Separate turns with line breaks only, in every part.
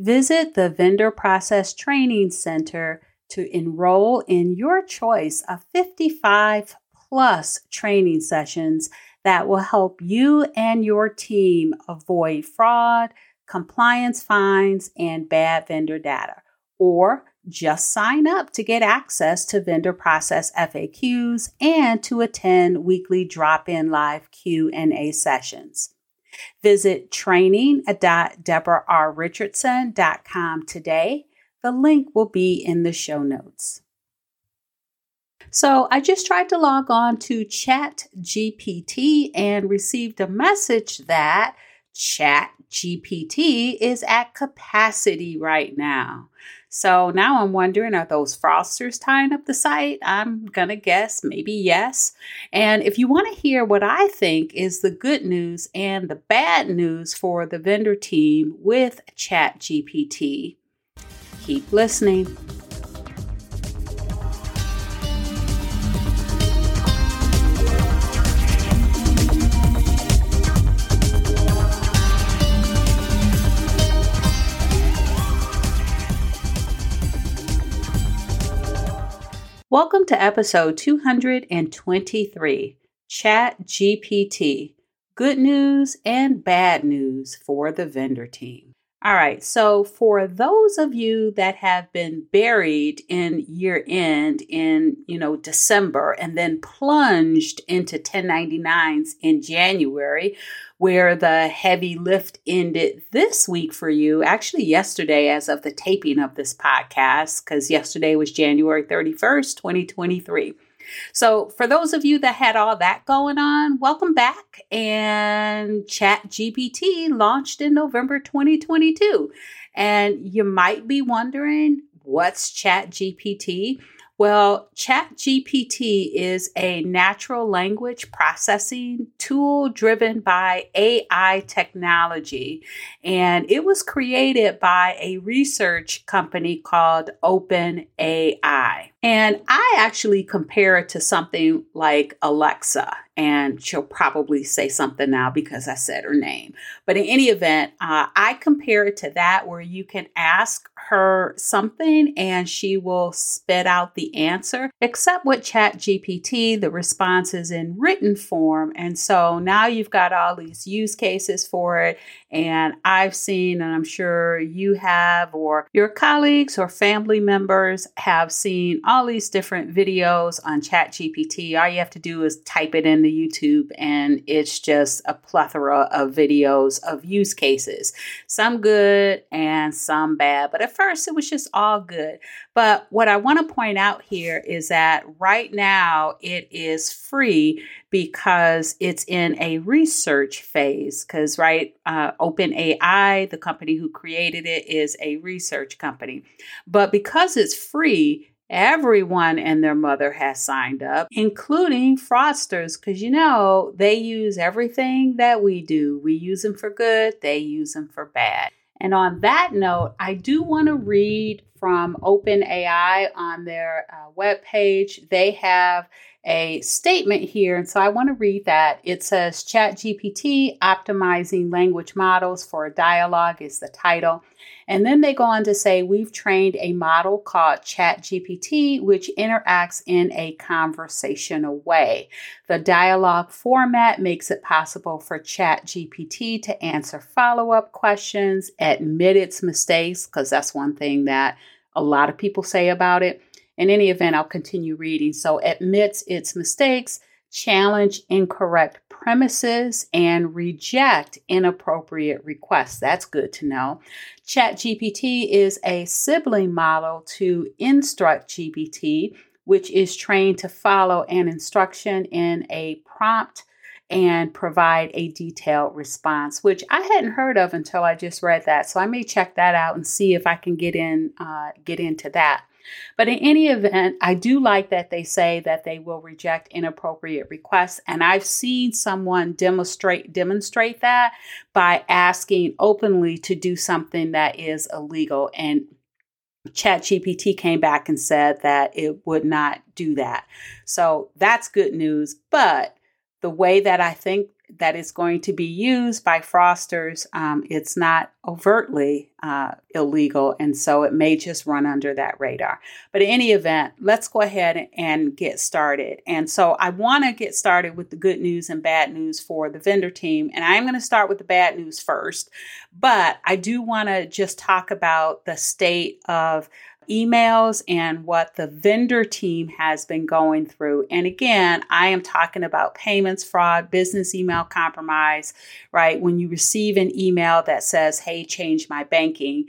Visit the Vendor Process Training Center to enroll in your choice of 55 plus training sessions that will help you and your team avoid fraud, compliance fines, and bad vendor data. Or just sign up to get access to vendor process FAQs and to attend weekly drop-in live Q&A sessions. Visit training.deborahrrichardson.com today. The link will be in the show notes. So I just tried to log on to ChatGPT and received a message that ChatGPT is at capacity right now. So now I'm wondering are those fraudsters tying up the site? I'm going to guess maybe yes. And if you want to hear what I think is the good news and the bad news for the vendor team with ChatGPT, keep listening. Welcome to episode 223 Chat GPT Good News and Bad News for the Vendor Team. All right. So, for those of you that have been buried in year end in, you know, December and then plunged into 1099s in January, where the heavy lift ended this week for you, actually, yesterday, as of the taping of this podcast, because yesterday was January 31st, 2023. So, for those of you that had all that going on, welcome back. And ChatGPT launched in November 2022. And you might be wondering, what's ChatGPT? Well, ChatGPT is a natural language processing tool driven by AI technology, and it was created by a research company called OpenAI. And I actually compare it to something like Alexa, and she'll probably say something now because I said her name. But in any event, uh, I compare it to that where you can ask her something and she will spit out the answer. Except with Chat GPT, the response is in written form. And so now you've got all these use cases for it. And I've seen, and I'm sure you have, or your colleagues or family members have seen all these different videos on Chat GPT. All you have to do is type it into YouTube, and it's just a plethora of videos of use cases. Some good and some bad. But at first, it was just all good. But what I want to point out here is that right now it is free because it's in a research phase. Because, right, uh, OpenAI, the company who created it, is a research company. But because it's free, everyone and their mother has signed up, including fraudsters, because you know they use everything that we do. We use them for good, they use them for bad. And on that note, I do want to read from OpenAI on their uh, webpage. They have a statement here, and so I want to read that. It says ChatGPT optimizing language models for a dialogue is the title. And then they go on to say, we've trained a model called ChatGPT, which interacts in a conversational way. The dialogue format makes it possible for ChatGPT to answer follow up questions, admit its mistakes, because that's one thing that a lot of people say about it. In any event, I'll continue reading. So, admits its mistakes, challenge incorrect premises, and reject inappropriate requests. That's good to know. ChatGPT is a sibling model to InstructGPT, which is trained to follow an instruction in a prompt and provide a detailed response, which I hadn't heard of until I just read that. So I may check that out and see if I can get in uh, get into that. But in any event, I do like that they say that they will reject inappropriate requests. And I've seen someone demonstrate demonstrate that by asking openly to do something that is illegal. And ChatGPT came back and said that it would not do that. So that's good news. But the way that I think that is going to be used by fraudsters, um, it's not overtly uh, illegal, and so it may just run under that radar. But in any event, let's go ahead and get started. And so I want to get started with the good news and bad news for the vendor team, and I'm going to start with the bad news first. But I do want to just talk about the state of emails and what the vendor team has been going through. And again, I am talking about payments fraud, business email compromise, right? When you receive an email that says, hey, change my banking,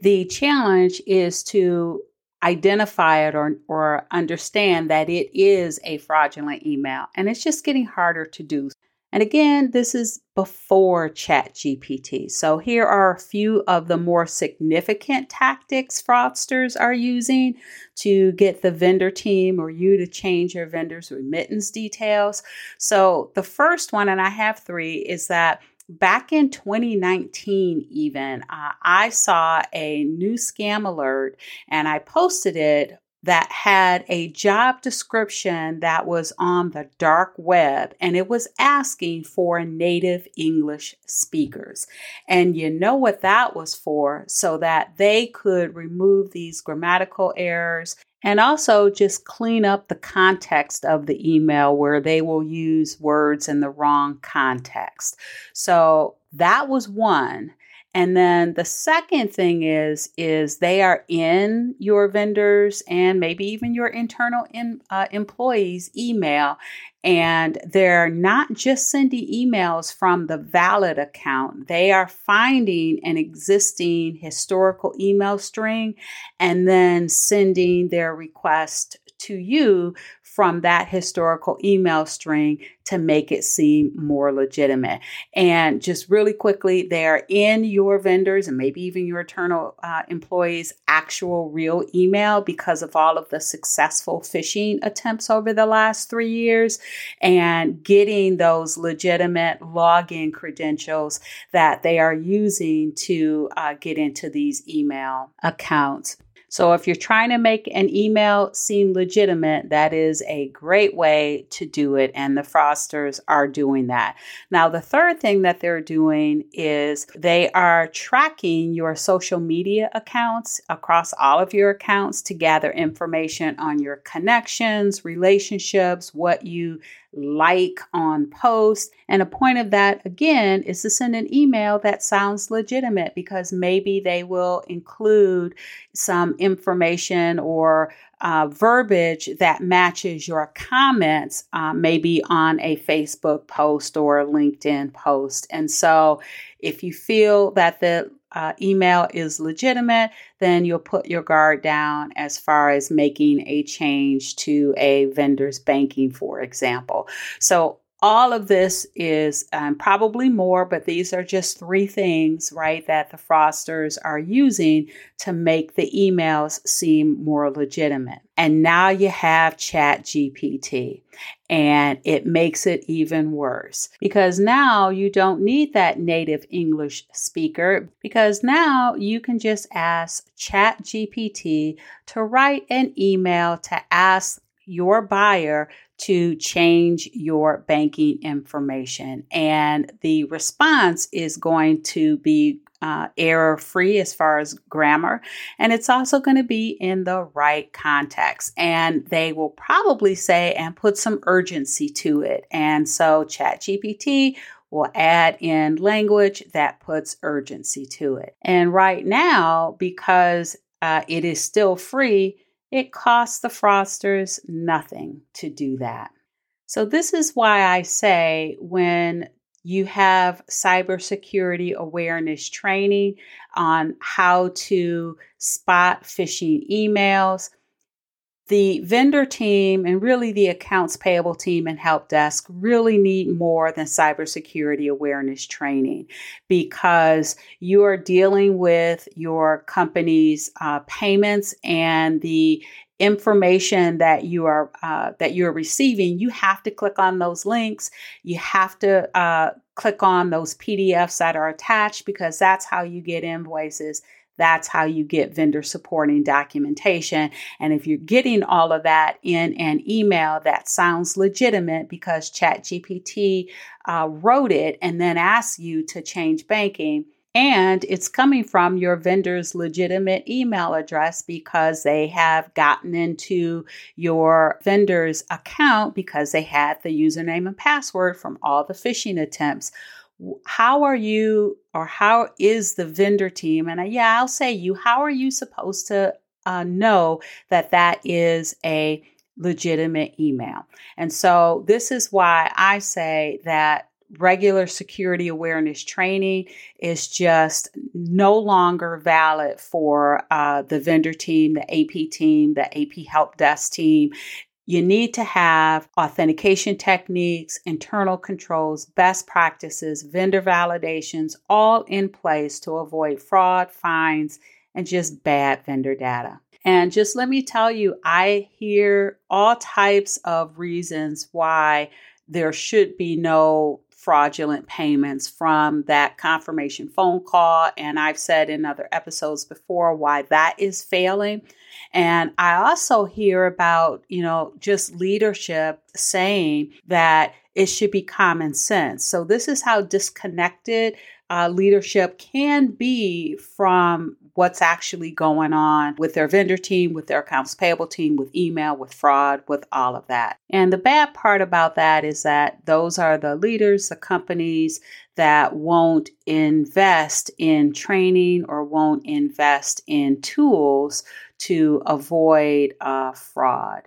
the challenge is to identify it or, or understand that it is a fraudulent email. And it's just getting harder to do. And again, this is before ChatGPT. So here are a few of the more significant tactics fraudsters are using to get the vendor team or you to change your vendor's remittance details. So the first one, and I have three, is that back in 2019 even uh, i saw a new scam alert and i posted it that had a job description that was on the dark web and it was asking for native English speakers. And you know what that was for? So that they could remove these grammatical errors and also just clean up the context of the email where they will use words in the wrong context. So that was one. And then the second thing is is they are in your vendors and maybe even your internal in, uh, employees email and they're not just sending emails from the valid account. They are finding an existing historical email string and then sending their request to you from that historical email string to make it seem more legitimate. And just really quickly, they're in your vendors and maybe even your internal uh, employees' actual real email because of all of the successful phishing attempts over the last three years and getting those legitimate login credentials that they are using to uh, get into these email accounts. So if you're trying to make an email seem legitimate, that is a great way to do it. And the fraudsters are doing that. Now, the third thing that they're doing is they are tracking your social media accounts across all of your accounts to gather information on your connections, relationships, what you like on post. And a point of that, again, is to send an email that sounds legitimate because maybe they will include some information or uh, verbiage that matches your comments, uh, maybe on a Facebook post or a LinkedIn post. And so if you feel that the uh, email is legitimate, then you'll put your guard down as far as making a change to a vendor's banking, for example. So all of this is um, probably more, but these are just three things, right, that the fraudsters are using to make the emails seem more legitimate. And now you have Chat GPT, and it makes it even worse because now you don't need that native English speaker because now you can just ask Chat GPT to write an email to ask your buyer to change your banking information. And the response is going to be uh, error free as far as grammar. And it's also going to be in the right context. And they will probably say and put some urgency to it. And so ChatGPT will add in language that puts urgency to it. And right now, because uh, it is still free, it costs the frosters nothing to do that. So, this is why I say when you have cybersecurity awareness training on how to spot phishing emails, the vendor team and really the accounts payable team and help desk really need more than cybersecurity awareness training because you are dealing with your company's uh, payments and the information that you are uh, that you're receiving. You have to click on those links. You have to uh, click on those pdfs that are attached because that's how you get invoices that's how you get vendor supporting documentation. And if you're getting all of that in an email that sounds legitimate because ChatGPT uh, wrote it and then asked you to change banking, and it's coming from your vendor's legitimate email address because they have gotten into your vendor's account because they had the username and password from all the phishing attempts how are you or how is the vendor team and I, yeah i'll say you how are you supposed to uh, know that that is a legitimate email and so this is why i say that regular security awareness training is just no longer valid for uh, the vendor team, the AP team, the AP help desk team. You need to have authentication techniques, internal controls, best practices, vendor validations all in place to avoid fraud, fines, and just bad vendor data. And just let me tell you, I hear all types of reasons why there should be no fraudulent payments from that confirmation phone call. And I've said in other episodes before why that is failing. And I also hear about, you know, just leadership saying that it should be common sense. So this is how disconnected uh, leadership can be from what's actually going on with their vendor team, with their accounts payable team, with email, with fraud, with all of that. And the bad part about that is that those are the leaders, the companies that won't invest in training or won't invest in tools to avoid uh, fraud.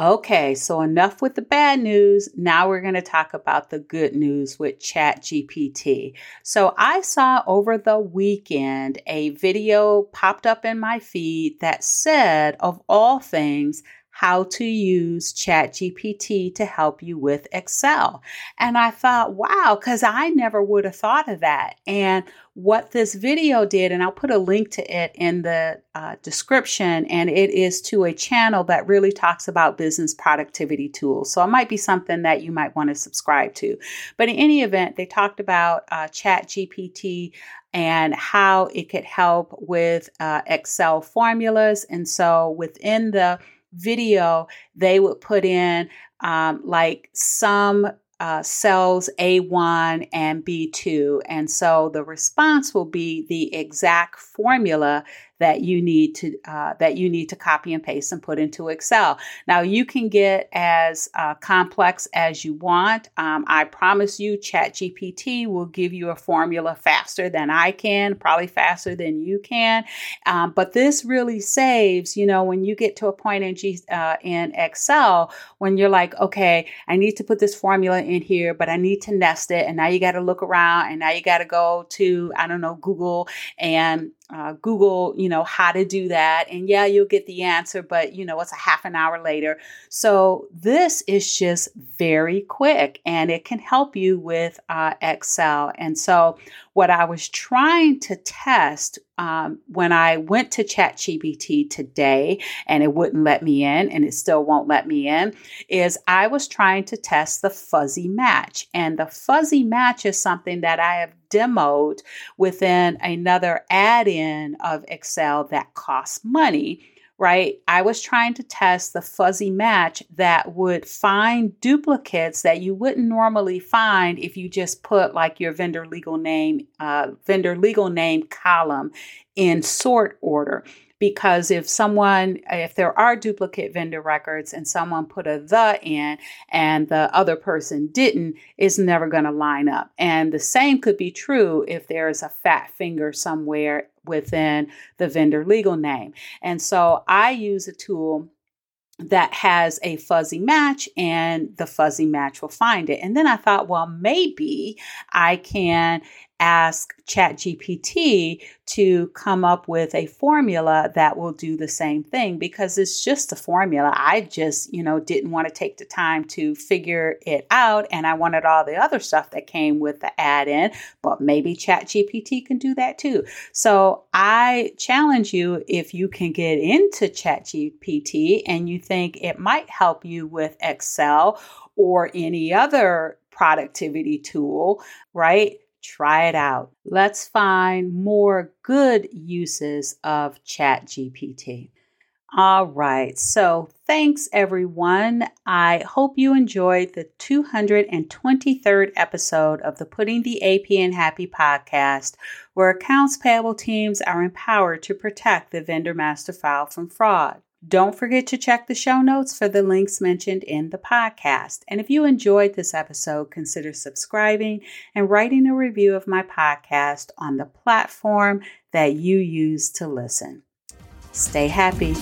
Okay, so enough with the bad news. Now we're going to talk about the good news with ChatGPT. So I saw over the weekend a video popped up in my feed that said, of all things, how to use ChatGPT to help you with Excel. And I thought, wow, because I never would have thought of that. And what this video did, and I'll put a link to it in the uh, description, and it is to a channel that really talks about business productivity tools. So it might be something that you might want to subscribe to. But in any event, they talked about uh, ChatGPT and how it could help with uh, Excel formulas. And so within the video, they would put in um, like some uh, cells A1 and B2. And so the response will be the exact formula that you need to uh, that you need to copy and paste and put into Excel. Now you can get as uh, complex as you want. Um, I promise you, ChatGPT will give you a formula faster than I can, probably faster than you can. Um, but this really saves, you know, when you get to a point in G, uh, in Excel when you're like, okay, I need to put this formula in here, but I need to nest it, and now you got to look around, and now you got to go to I don't know Google and uh, Google, you know, how to do that. And yeah, you'll get the answer, but you know, it's a half an hour later. So this is just very quick and it can help you with uh, Excel. And so what I was trying to test um, when I went to ChatGPT today and it wouldn't let me in and it still won't let me in is I was trying to test the fuzzy match. And the fuzzy match is something that I have demoed within another add in of Excel that costs money right? I was trying to test the fuzzy match that would find duplicates that you wouldn't normally find if you just put like your vendor legal name, uh, vendor legal name column in sort order because if someone if there are duplicate vendor records and someone put a the in and the other person didn't it's never going to line up and the same could be true if there's a fat finger somewhere within the vendor legal name and so i use a tool that has a fuzzy match and the fuzzy match will find it. And then I thought, well, maybe I can ask ChatGPT to come up with a formula that will do the same thing because it's just a formula. I just, you know, didn't want to take the time to figure it out and I wanted all the other stuff that came with the add in, but maybe ChatGPT can do that too. So I challenge you if you can get into ChatGPT and you think it might help you with Excel or any other productivity tool, right? Try it out. Let's find more good uses of ChatGPT. All right. So, thanks everyone. I hope you enjoyed the 223rd episode of the Putting the AP in Happy podcast, where accounts payable teams are empowered to protect the vendor master file from fraud. Don't forget to check the show notes for the links mentioned in the podcast. And if you enjoyed this episode, consider subscribing and writing a review of my podcast on the platform that you use to listen. Stay happy.